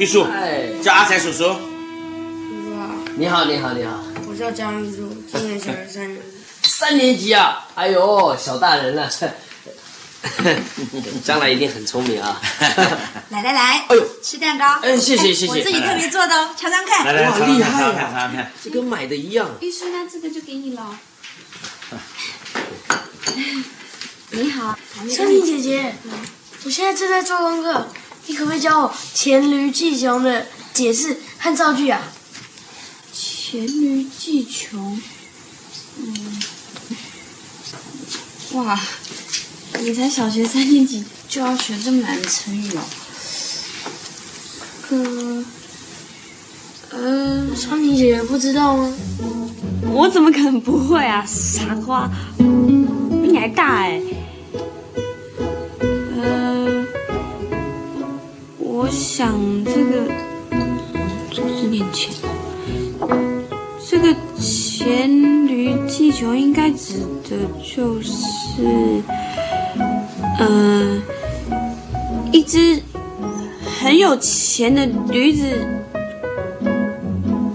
玉树，哎，叫阿才叔叔。叔叔，你好，你好，你好。我叫江玉柱，今年小学三年级。三年级啊，哎呦，小大人了，将来一定很聪明啊。来来来，哎呦吃蛋糕。哎谢谢谢谢我自己特别做的哦，尝尝看。来来，哇厉害啊尝尝尝尝。这跟买的一样。玉叔，那这个就给你了。你好，森林姐姐，我现在正在做功课，你可不可以教我黔驴技穷的解释和造句啊？黔驴技穷。嗯，哇，你才小学三年级就要学这么难的成语哦。可，呃，森林姐姐不知道吗？我怎么可能不会啊，傻瓜，比你还大哎。呃，想这个这个是念钱，这个黔驴技穷应该指的就是，呃，一只很有钱的驴子。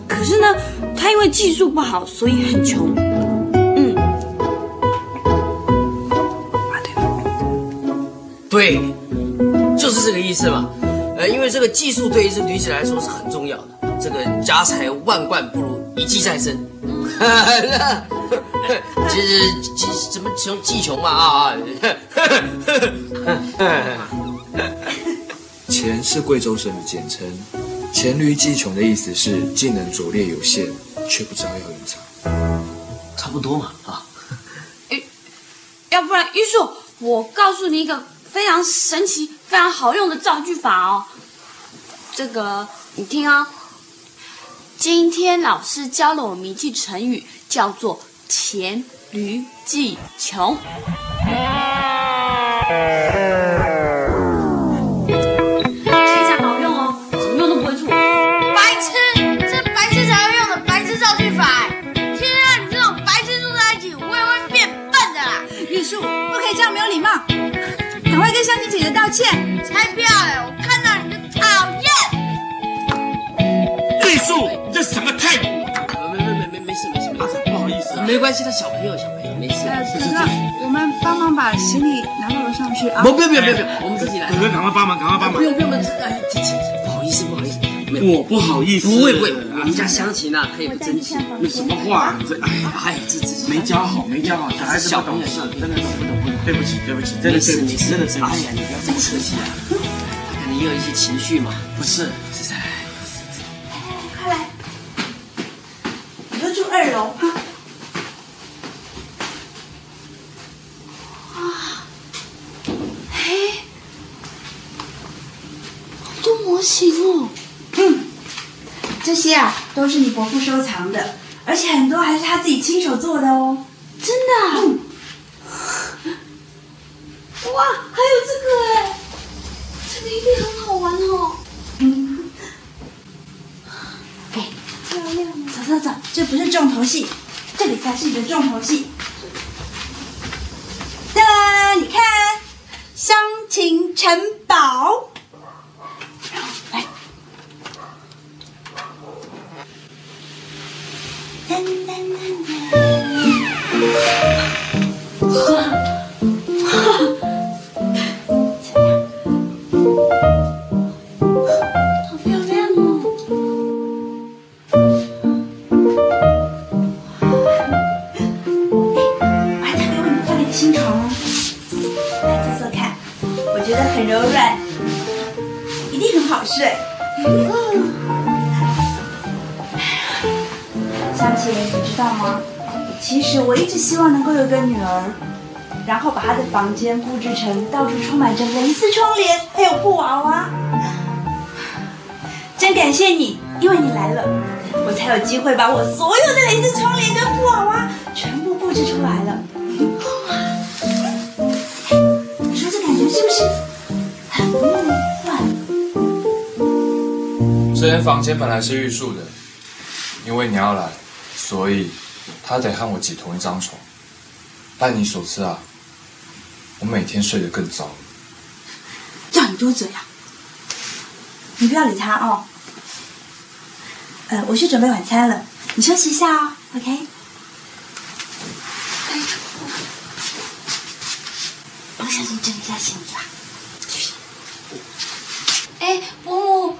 可是呢，他因为技术不好，所以很穷。嗯，啊对，就是这个意思嘛。呃，因为这个技术对于这女子来说是很重要的。这个家财万贯不如一技在身。其实，其实怎么穷技穷嘛啊啊！钱是贵州省的简称，黔驴技穷的意思是技能拙劣有限，却不知道要用场。差不多嘛啊。要不然玉树，我告诉你一个非常神奇、非常好用的造句法哦。这个你听啊。今天老师教了我们一句成语，叫做“黔驴技穷”。道歉。才不要哎！我看到你就讨厌。玉树，你这什么态度？没没没没没事没事没事，不好意思啊。没关系，他小朋友小朋友没事。呃，哥哥，我们帮忙把行李拿到楼上去啊。不不不不不，我们自己来。哥哥，赶快帮忙，赶快帮忙不。用不用，哎，这这不好意思不好意思，我不好意思。不会不会，我们家湘琴啊，她也不争气。那什么话？这哎呀，哎，这这没教好，没教好，小孩子不懂事，真的不懂。对不起，对不起，真的对不起，真的对不起。哎呀，你不要这么客气啊，他可能也有一些情绪嘛。不是，是在快来，你就住二楼哈。嘿，好多模型哦。嗯，这些啊都是你伯父收藏的，而且很多还是他自己亲手做的哦。真的、啊？嗯哇，还有这个哎，这个一定很好玩哦。嗯，哎，漂亮哦。走走走，这不是重头戏，这里才是你的重头戏。哒啦，你看，乡情城堡。间布置成到处充满着蕾丝窗帘，还有布娃娃。真感谢你，因为你来了，我才有机会把我所有的蕾丝窗帘跟布娃娃全部布置出来了。你说这感觉是不是很梦幻？这间房间本来是玉树的，因为你要来，所以他得和我挤同一张床。拜你所赐啊，我每天睡得更糟。叫你多嘴啊！你不要理他哦。呃，我去准备晚餐了，你休息一下哦，OK？不小心整理一下行李吧。哎，伯母，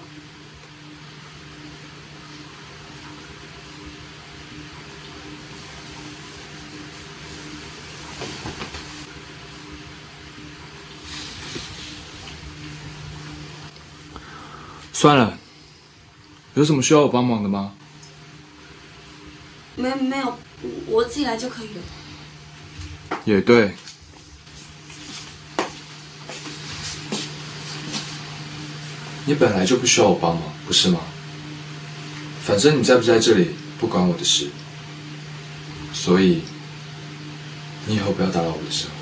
算了，有什么需要我帮忙的吗？没没有，我自己来就可以了。也对。你本来就不需要我帮忙，不是吗？反正你在不在这里不关我的事，所以你以后不要打扰我的生活。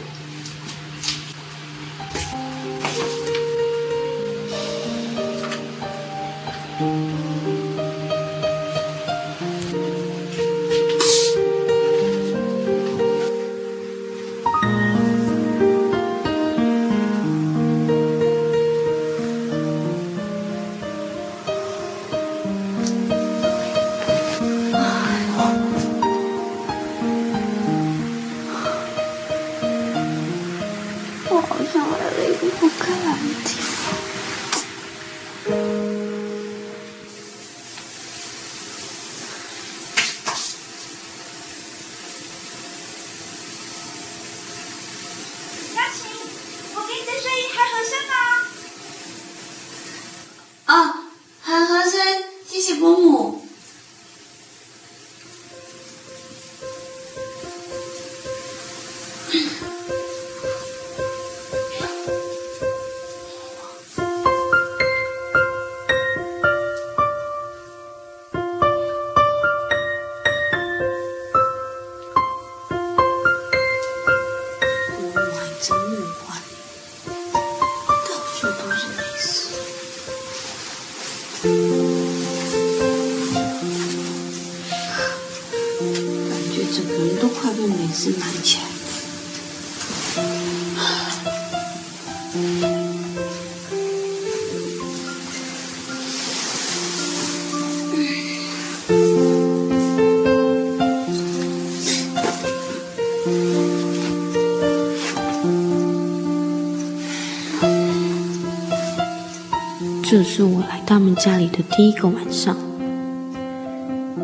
这是我来他们家里的第一个晚上。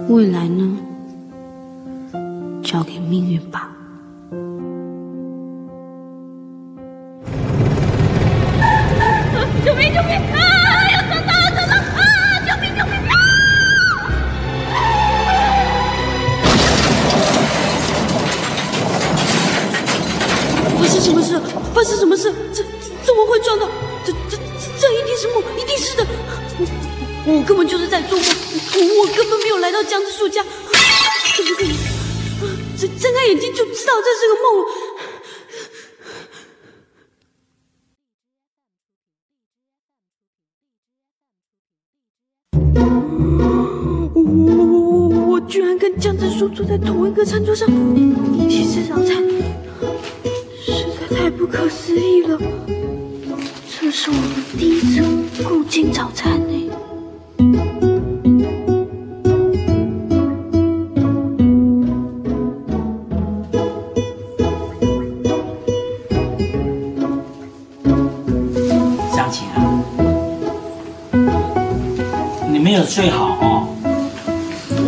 未来呢？交给命运吧。睡好哦。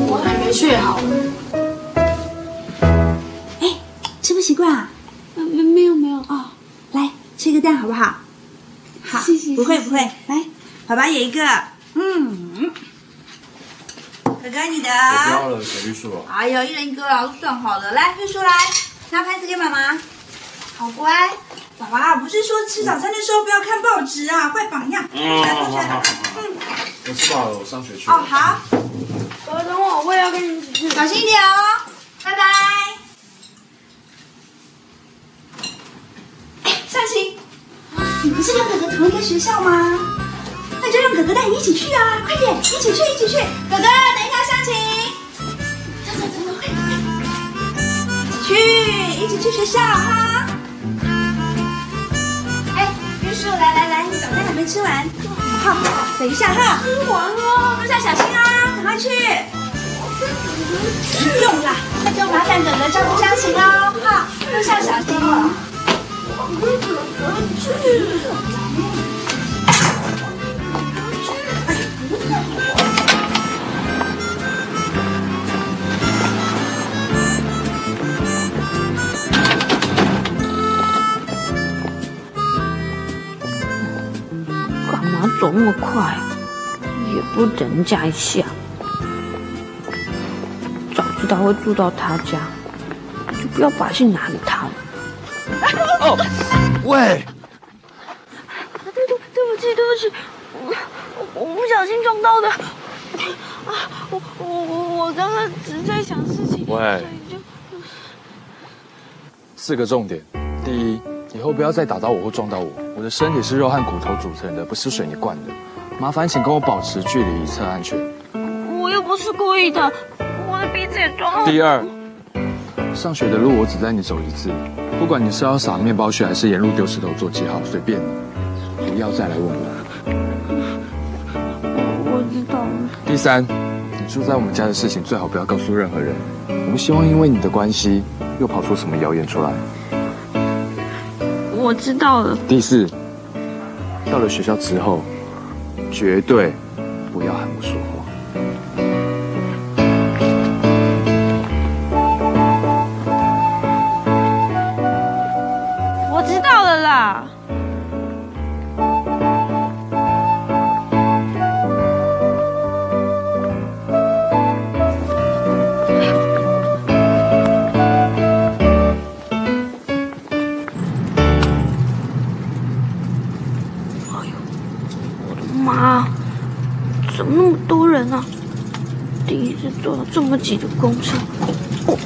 我还没睡好。哎，吃不习惯啊？啊，没没有没有啊，来吃一个蛋好不好？好，谢谢不会不会，来，爸爸也一个。嗯，哥哥你的。我不要了，小玉树。哎呦，一人一个啊，都算好了。来，玉树来，拿盘子给妈妈。好乖，爸爸不是说吃早餐的时候不要看报纸啊，坏榜样。嗯，好好好。嗯，吃饱了，我上学去。哦，好。哥哥等我，我也要跟你一起去。小心一点哦，拜拜。向晴，你不是跟哥哥同一个学校吗？那就让哥哥带你一起去啊！快点，一起去，一起去。哥哥，等一下，向晴。走走走走，快点，去，一起去学校哈。哎，玉树，来来来，你早餐还没吃完，好，等一下哈。吃完哦，路上小心啊，赶快去。不用啦，那就麻烦哥哥照顾湘琴喽，哈，路上小心哦。那么快？也不等人家一下。早知道会住到他家，就不要把信拿给他了。哦，喂！对对对不起对不起，我我不小心撞到的。啊，我我我我刚刚只是在想事情。喂。四个重点：第一，以后不要再打到我或撞到我。我的身体是肉和骨头组成的，不是水泥灌的。麻烦请跟我保持距离，以测安全。我又不是故意的，我的鼻子也撞了。第二，上学的路我只带你走一次，不管你是要撒面包屑还是沿路丢石头做记号，随便你，不要再来问我。我知道了。第三，你住在我们家的事情最好不要告诉任何人，我不希望因为你的关系又跑出什么谣言出来。我知道了。第四，到了学校之后，绝对不要喊我说话。我知道了啦。这么挤的公车。哦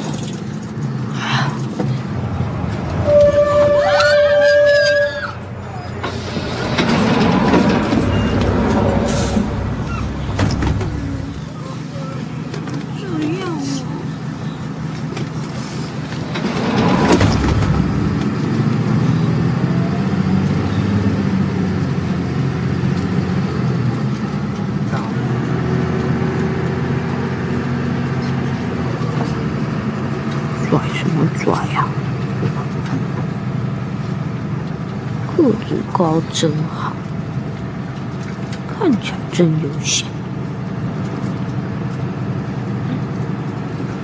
这样啊。拽什么拽呀、个子高真好，看起来真悠闲。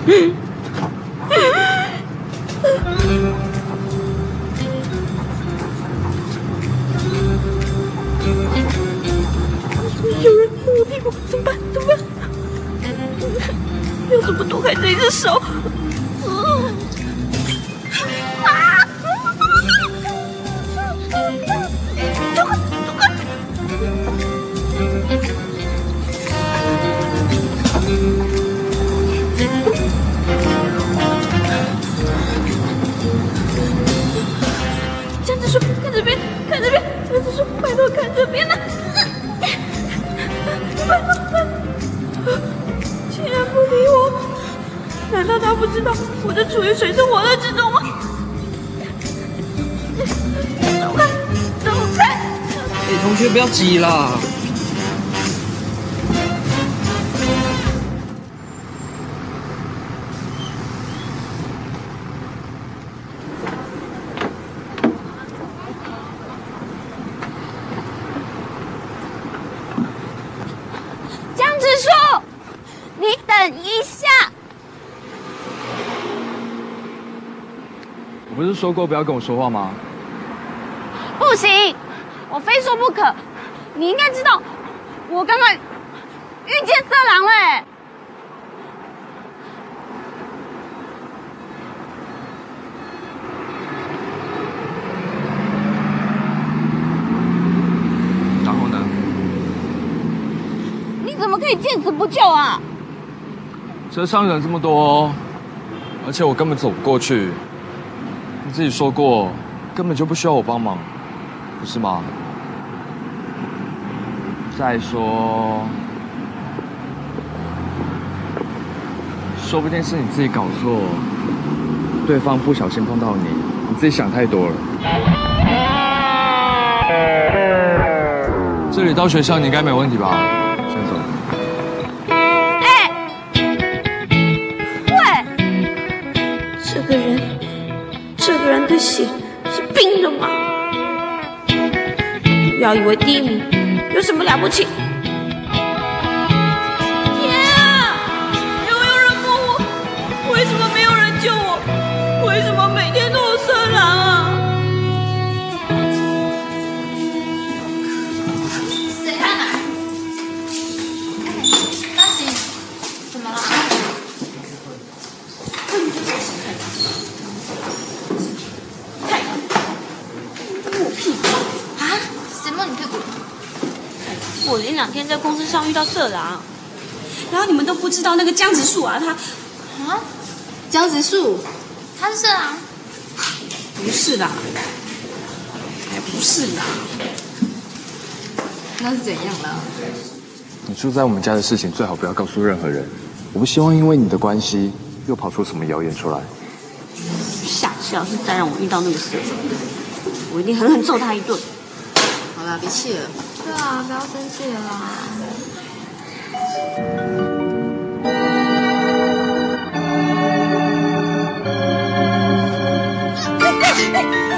嗯有人摸我屁股，怎么办？怎么办？要怎么躲开这一只手？水深火热之中吗？走开，走开！哎，同学不要急啦。说过不要跟我说话吗？不行，我非说不可。你应该知道，我刚刚遇见色狼了。然后呢？你怎么可以见死不救啊？车上人这么多、而且我根本走不过去。你自己说过，根本就不需要我帮忙，不是吗？再说，说不定是你自己搞错，对方不小心碰到你，你自己想太多了。这里到学校你应该没问题吧？血是冰的吗？不要以为第一名有什么了不起。我前两天在公司上遇到色狼，然后你们都不知道那个江直树啊，他啊？江直树，他是色狼。不是啦，哎，不是啦，那是怎样了？你住在我们家的事情最好不要告诉任何人，我不希望因为你的关系又跑出什么谣言出来。下次要是再让我遇到那个色狼，我一定狠狠揍他一顿。好啦，别气了。对啊，不要生气了啦。不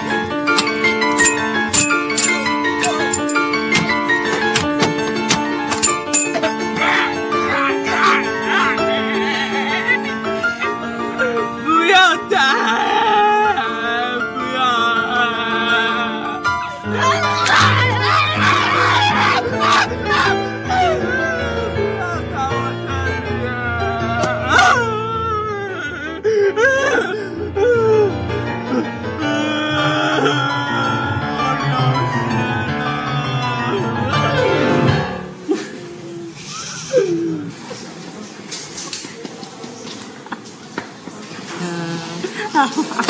好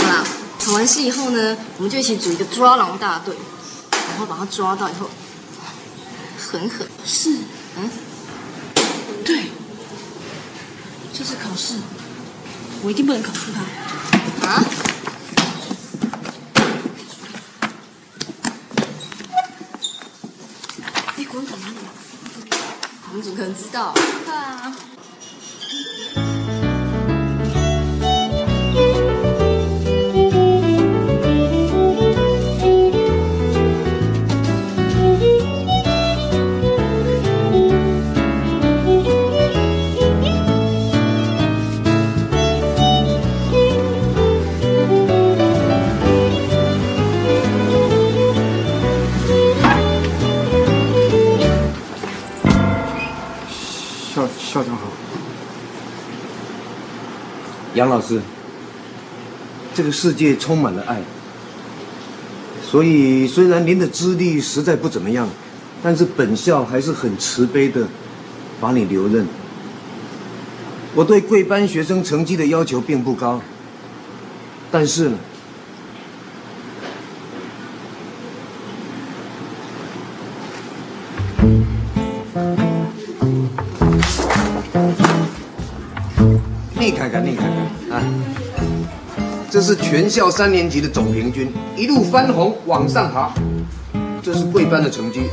啦，考完试以后呢，我们就一起组一个抓狼大队，然后把他抓到以后，狠狠是，嗯，对，这次考试，我一定不能考出他。啊？哎，国文考哪里？我们组可能知道。对啊。老师，这个世界充满了爱，所以虽然您的资历实在不怎么样，但是本校还是很慈悲的把你留任。我对贵班学生成绩的要求并不高，但是呢，你看看，你看看，这是全校三年级的总平均，一路翻红往上爬。这是贵班的成绩，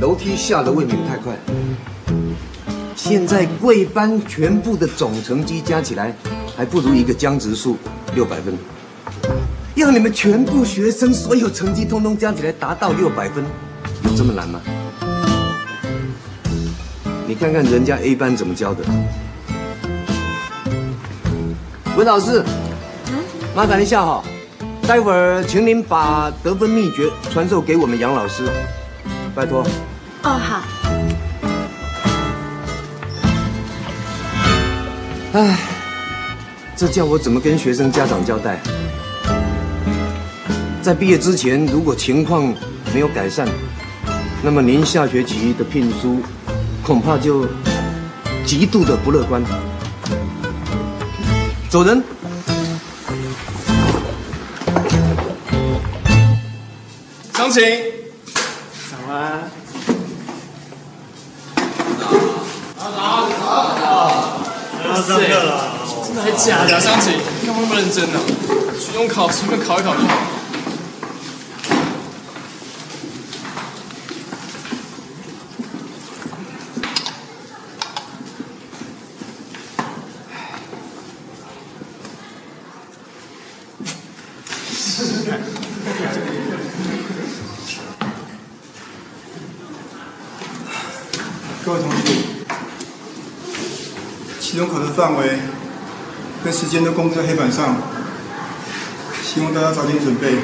楼梯下的未免太快。现在贵班全部的总成绩加起来，还不如一个江直树六百分。要你们全部学生所有成绩通通加起来达到六百分，有这么难吗？你看看人家 A 班怎么教的。文老师，麻烦一下哈，待会儿请您把得分秘诀传授给我们杨老师，拜托。哦，好。唉，这叫我怎么跟学生家长交代？在毕业之前，如果情况没有改善，那么您下学期的聘书恐怕就极度的不乐观。走人。张晴，早安。上课了，真的还假的？张晴，你干嘛那么认真呢？期中考随便考一考就好。各位同学，期中考的范围跟时间都公布在黑板上，希望大家早点准备，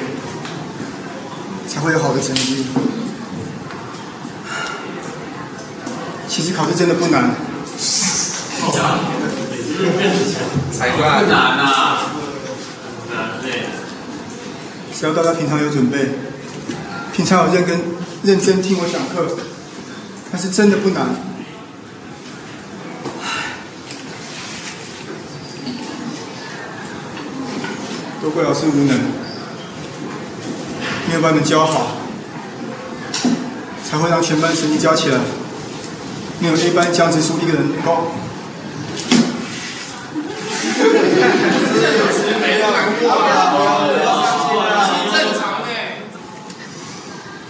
才会有好的成绩。其实考试真的不难，才怪。难啊！只要大家平常有准备，平常有认真认真听我讲课，那是真的不难。都怪老师无能，没有把你们教好，才会让全班成绩加起来没有 A 班江直树一个人高。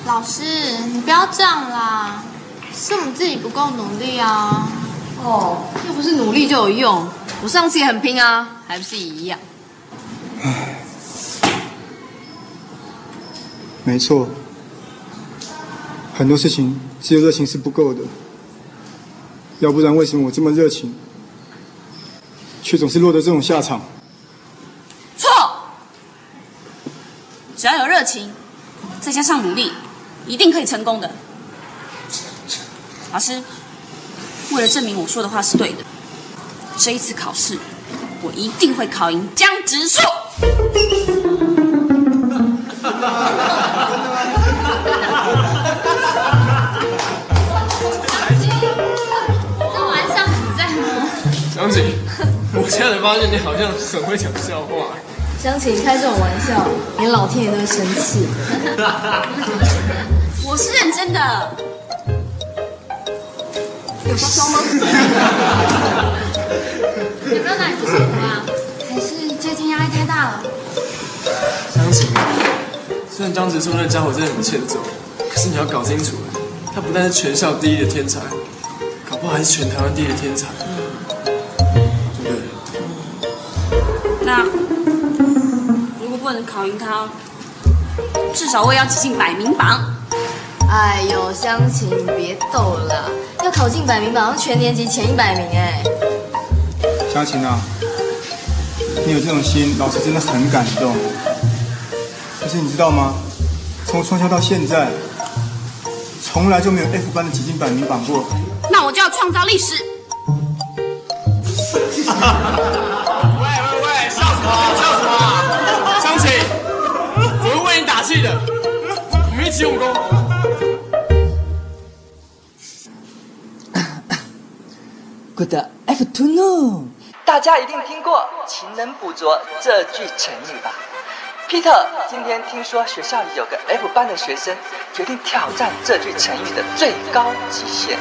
老师，你不要这样啦，是我们自己不够努力啊。哦，又不是努力就有用，我上次也很拼啊，还不是一样。没错，很多事情只有热情是不够的，要不然为什么我这么热情，却总是落得这种下场？错，只要有热情，再加上努力，一定可以成功的。老师，为了证明我说的话是对的，这一次考试我一定会考赢江直树。这玩笑很赞哦。张晴，我现在才发现你好像很会讲笑话。湘琴开这种玩笑，连老天爷都会生气。我是认真的。有发烧吗？有没有哪里不舒服啊？还是最近压力太大了？张晴，虽然张直树那家伙真的很欠揍，可是你要搞清楚，他不但是全校第一的天才，搞不好还是全台湾第一的天才，对不对？那如果不能考赢他，至少我也要挤进百名榜。哎呦，湘琴，你别逗了，要考进百名榜，是全年级前一百名哎。湘琴啊，你有这种心，老师真的很感动。你知道吗？从创校到现在，从来就没有 F 班的挤进百名榜过。那我就要创造历史。喂喂喂，笑什么？笑什么？湘琴，我会为你打气的，我们一起用功。Good afternoon，大家一定听过“勤能补拙”这句成语吧？Peter，今天听说学校里有个 F 班的学生决定挑战这句成语的最高极限，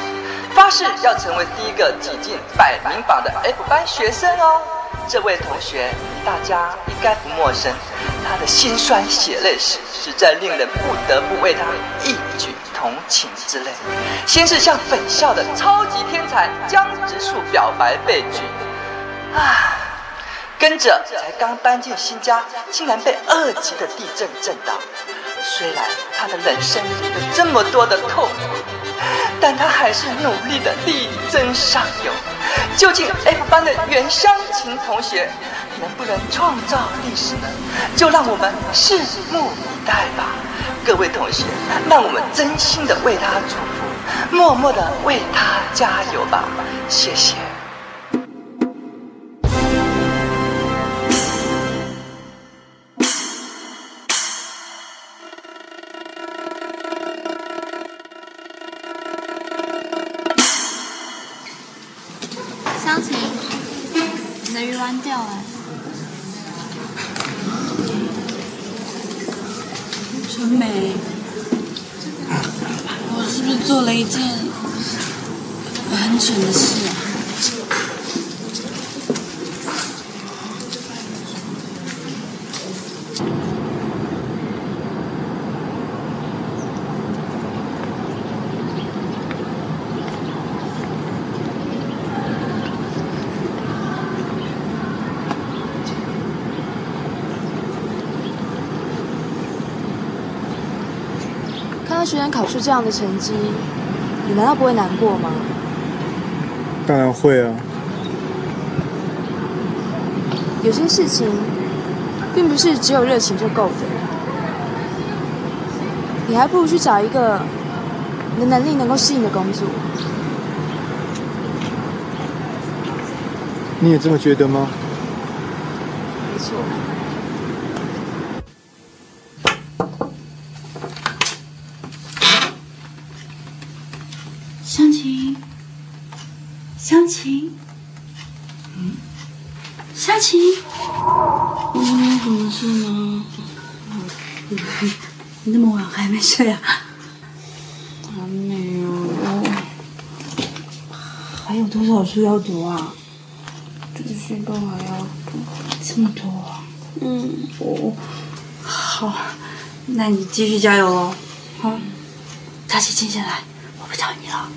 发誓要成为第一个挤进百名榜的 F 班学生哦。这位同学大家应该不陌生，他的辛酸血泪史实在令人不得不为他一举同情之泪。先是向本校的超级天才江直树表白被拒，啊，跟着才刚搬进新家，竟然被二级的地震震倒。虽然他的人生有这么多的痛苦，但他还是努力的力争上游。究竟 F 班的袁湘琴同学能不能创造历史呢？就让我们拭目以待吧。各位同学，让我们真心的为他祝福，默默的为他加油吧。谢谢。出这样的成绩，你难道不会难过吗？当然会啊。有些事情，并不是只有热情就够的，你还不如去找一个你的能力能够适应的工作。你也这么觉得吗？没错。湘琴，湘琴，嗯，湘琴，你有什么事吗？你那么晚还没睡啊？还没有，还有多少书要读啊？这些都还要读。这么多？嗯，哦，好，那你继续加油喽。好，大姐静下来，我不找你了。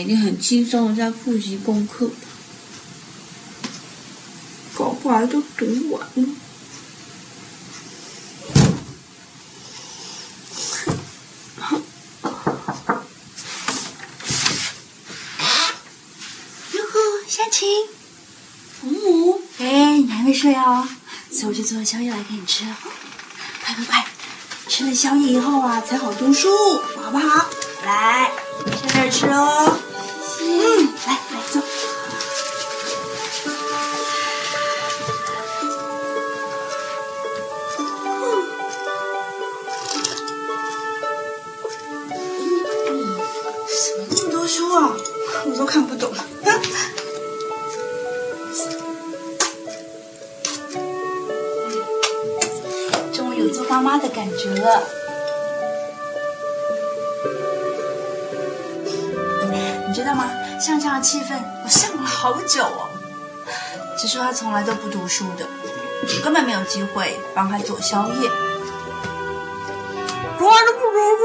一定很轻松的在复习功课吧，搞不好都读完了。哟呵，湘琴，父母，哎，你还没睡哦？所以我就做了宵夜来给你吃哦。快快快，吃了宵夜以后啊，才好读书，好不好？来，在这儿吃哦。说他从来都不读书的，根本没有机会帮他做宵夜。从来都不读书。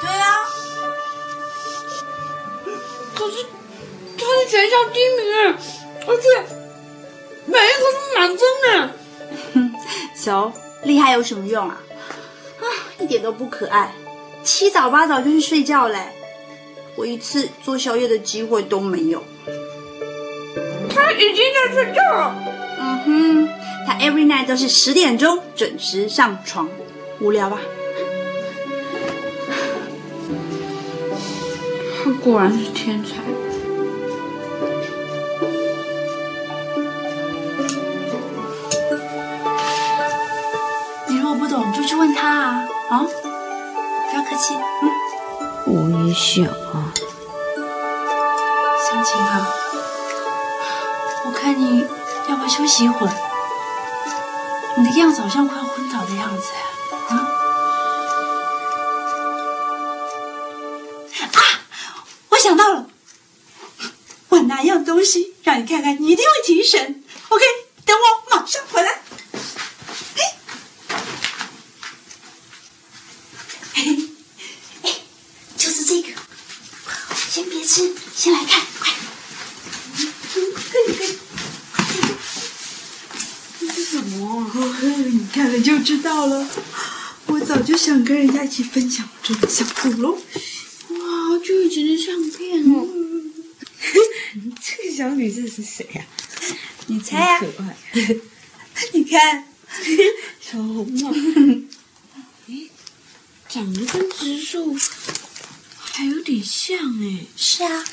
对呀、可是他是全校第一名，而且每一科都满分呢。小厉害有什么用啊？啊，一点都不可爱，七早八早就去睡觉嘞。我一次做宵夜的机会都没有。他已经在睡觉了。嗯哼，他 every night 都是十点钟准时上床，无聊吧？他果然是天才。你如果不懂，就去问他啊！啊，不要客气。嗯，我也想啊。湘琴啊，休息一会儿？你的样子好像快要昏倒的样子啊！啊，我想到了，我拿样东西让你看看，你一定会提神。OK，等我马上回来。嘿，哎，就是这个，先别吃，先来看，快。可以可以。这是什么？你看了就知道了。我早就想跟人家一起分享我这个小猪喽。哇，好久以前的相片哦。这个小女生是谁呀、你猜呀、可爱。你看，小红帽。哎，长得跟植树还有点像哎。是啊。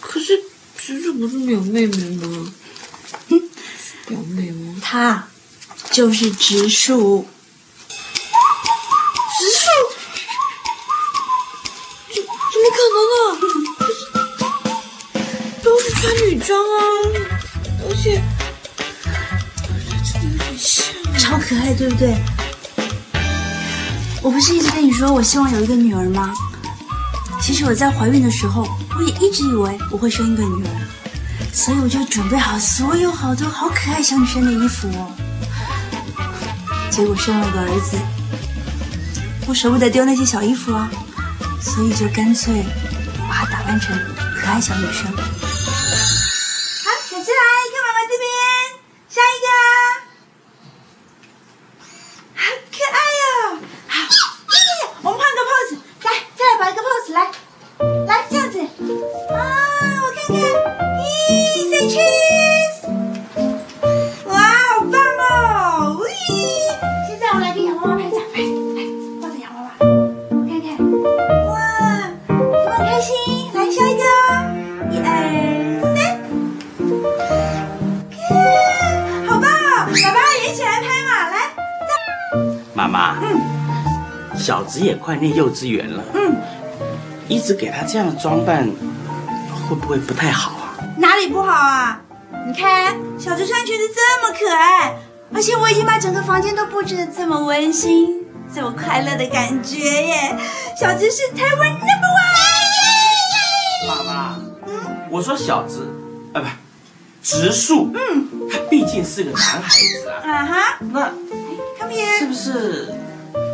可是植树不是没有妹妹吗？表妹吗？她就是植树。植树？怎怎么可能啊？都是穿女装啊，而且真的有点像，超可爱，对不对？我不是一直跟你说我希望有一个女儿吗？其实我在怀孕的时候，我也一直以为我会生一个女儿，所以我就准备好所有好多好可爱小女生的衣服哦。结果生了个儿子，我舍不得丢那些小衣服啊，所以就干脆把它打扮成可爱小女生。妈妈，小子也快念幼稚园了，嗯，一直给他这样的装扮，会不会不太好啊？哪里不好啊？你看，小子穿裙子这么可爱，而且我已经把整个房间都布置的这么温馨，这么快乐的感觉耶！小子是台湾 number one。妈妈，我说小子，啊不，植树，嗯，他毕竟是个男孩子啊，啊哈，那是不是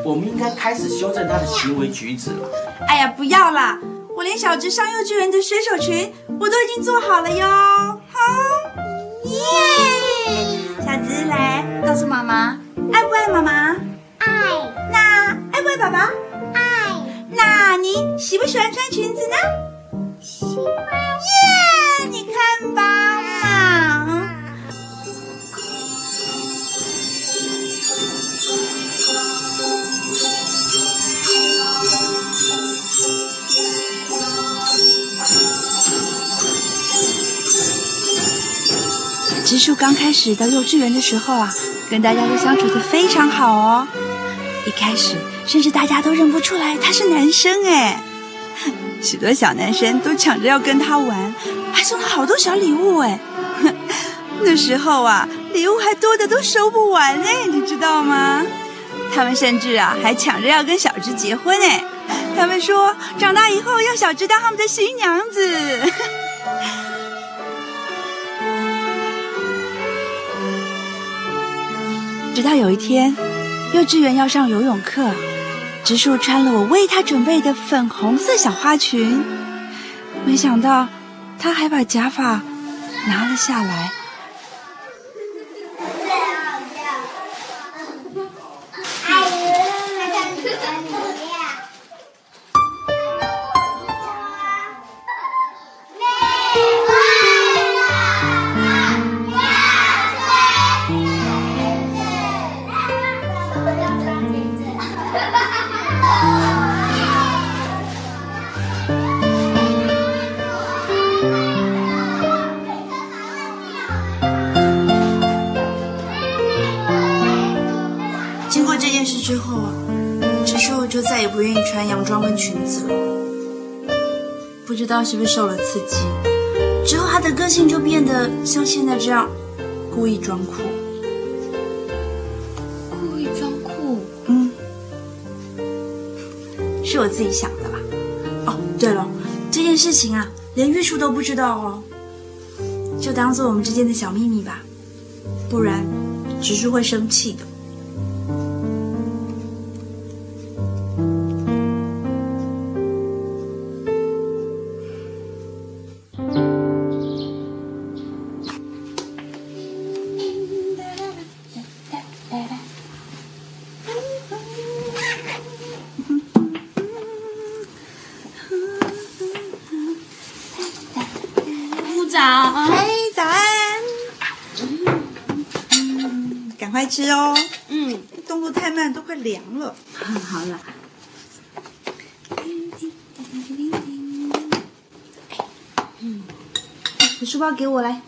我们应该开始修正他的行为举止了？哎呀，不要啦！我连小智上幼稚园的水手裙我都已经做好了哟。好，耶！小智来告诉妈妈，爱不爱妈妈？爱。那爱不爱爸爸？爱。那你喜不喜欢穿裙子呢？喜欢。耶！你看吧，植树刚开始到幼稚园的时候啊，跟大家都相处得非常好哦。一开始，甚至大家都认不出来他是男生哎。许多小男生都抢着要跟他玩，还送了好多小礼物哎。那时候啊，礼物还多的都收不完呢，你知道吗？他们甚至啊还抢着要跟小芝结婚哎。他们说长大以后要小芝当他们的新娘子。直到有一天，幼稚园要上游泳课，植树穿了我为他准备的粉红色小花裙，没想到他还把假发拿了下来。装跟裙子了，不知道是不是受了刺激，之后他的个性就变得像现在这样，故意装酷。故意装酷，嗯，是我自己想的吧。哦，对了，这件事情啊，连玉树都不知道哦，就当做我们之间的小秘密吧，不然直树会生气的。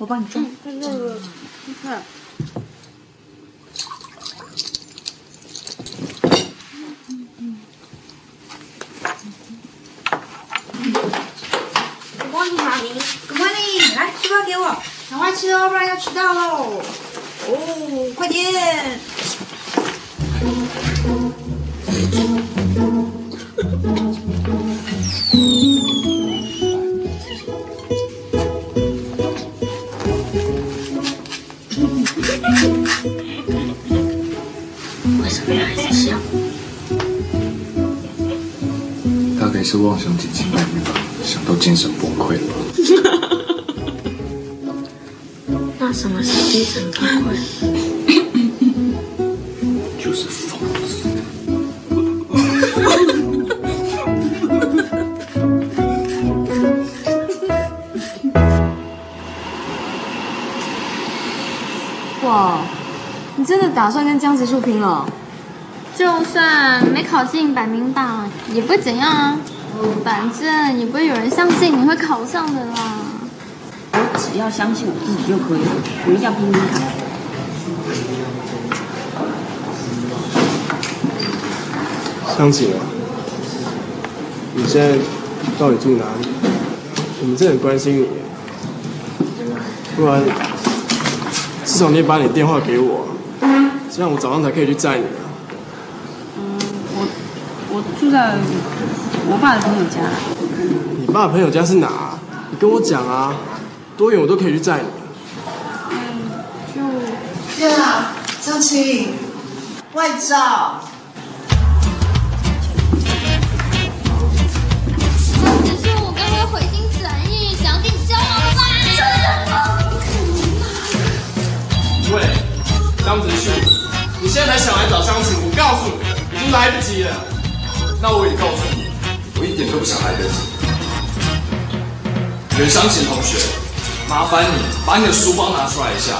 我帮你装。看，Good morning，妈咪。Good morning，来，书包给我，赶快吃哦，不然要迟到喽。哦，快点。想几千百亿吧，想到精神崩溃了？那什么是精神崩溃？就是疯子。哇，你真的打算跟江直树拼了？就算没考进百名榜，也不会怎样啊。反正也不会有人相信你会考上的啦。我只要相信我自己就可以了，我一定要拼拼看。湘琴啊，你现在到底住哪里？我们真的很关心你，不然至少你也把你的电话给我，这样我早上才可以去载你啊。我我住在我爸的朋友家。你爸朋友家是哪？你跟我讲啊，多远我都可以去载你。天啊，湘琴，外照。只是我刚刚悔心转意，想要跟你交往了吧？喂，张子旭，你现在才想来找湘琴，我告诉你，已经来不及了。那我也告诉你，都不想来得及。袁湘琴同学，麻烦你把你的书包拿出来一下。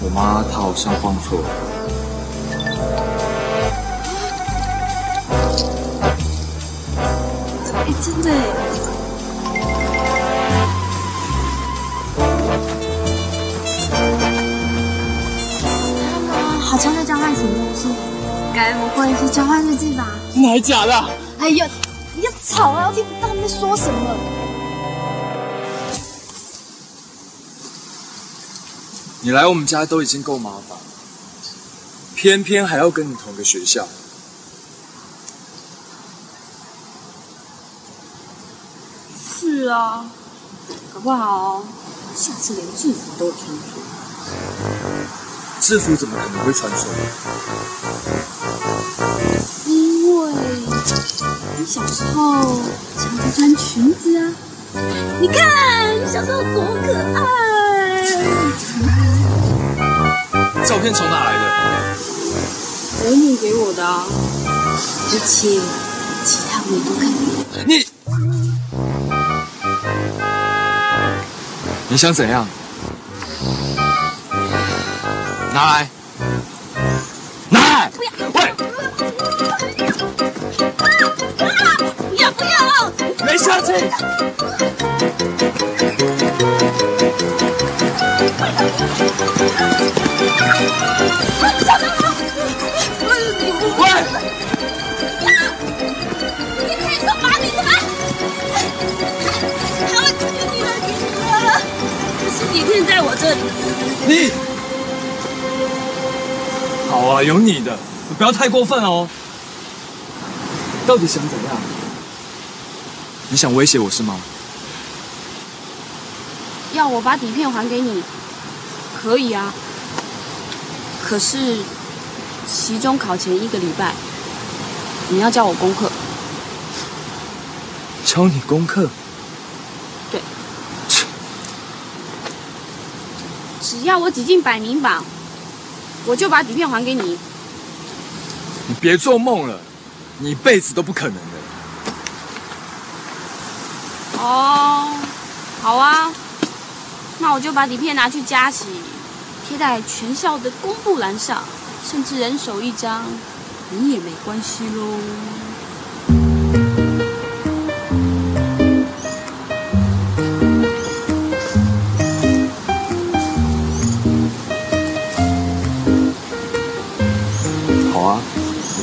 我妈她好像放错了。真的好像在交换什么东西？该不会是交换日记吧？真的还假的？哎呀，你要吵啊，我听不到你在说什么。你来我们家都已经够麻烦，偏偏还要跟你同个学校。是啊，搞不好下次连制服都有穿错。制服怎么可能会穿错？因为你小时候常常穿裙子啊。你看你小时候多可爱。照片从哪来的？伯母给我的啊，而且其他我也都看过。你你想怎样？拿来。拿来。喂。不要不要没下去好啊，有你的，你不要太过分哦。到底想怎样？你想威胁我是吗？要我把底片还给你，可以啊。可是期中考前一个礼拜，你要教我功课。教你功课？对。只要我挤进百名榜，我就把底片还给你。你别做梦了，你一辈子都不可能的。哦，好啊，那我就把底片拿去加洗，贴在全校的公布栏上，甚至人手一张，你也没关系喽。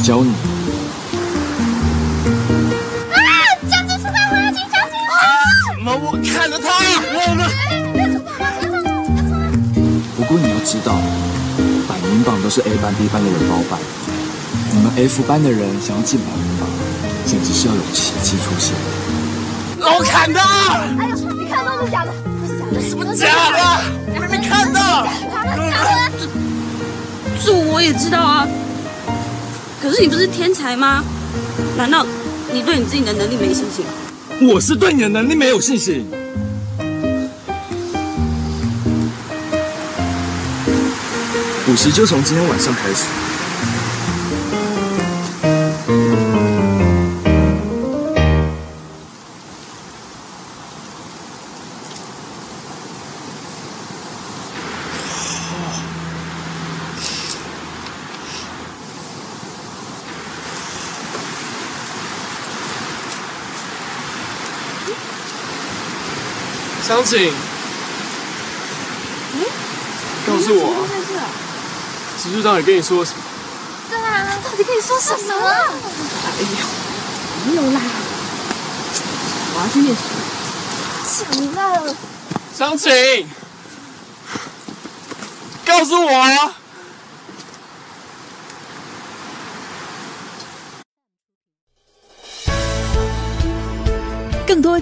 教你。啊！江直是他回来，请小心！什么？我看了他，我呢？不过你要知道，百名榜都是 A 班、B 班的人包办，你们 F 班的人想要进百名榜，简直是要有奇迹出现。老砍的！哎呦，你看到是假的，不是假的，什么假的？我没看到。假的。这我也知道啊。可是你不是天才吗？难道你对你自己的能力没信心？我是对你的能力没有信心。补习就从今天晚上开始。湘琴，告诉我，啊。执事长也跟你说了什么？对啊，到底跟你说什么？哎呀，没有啦，我要去念书。讲了。湘琴，告诉我啊！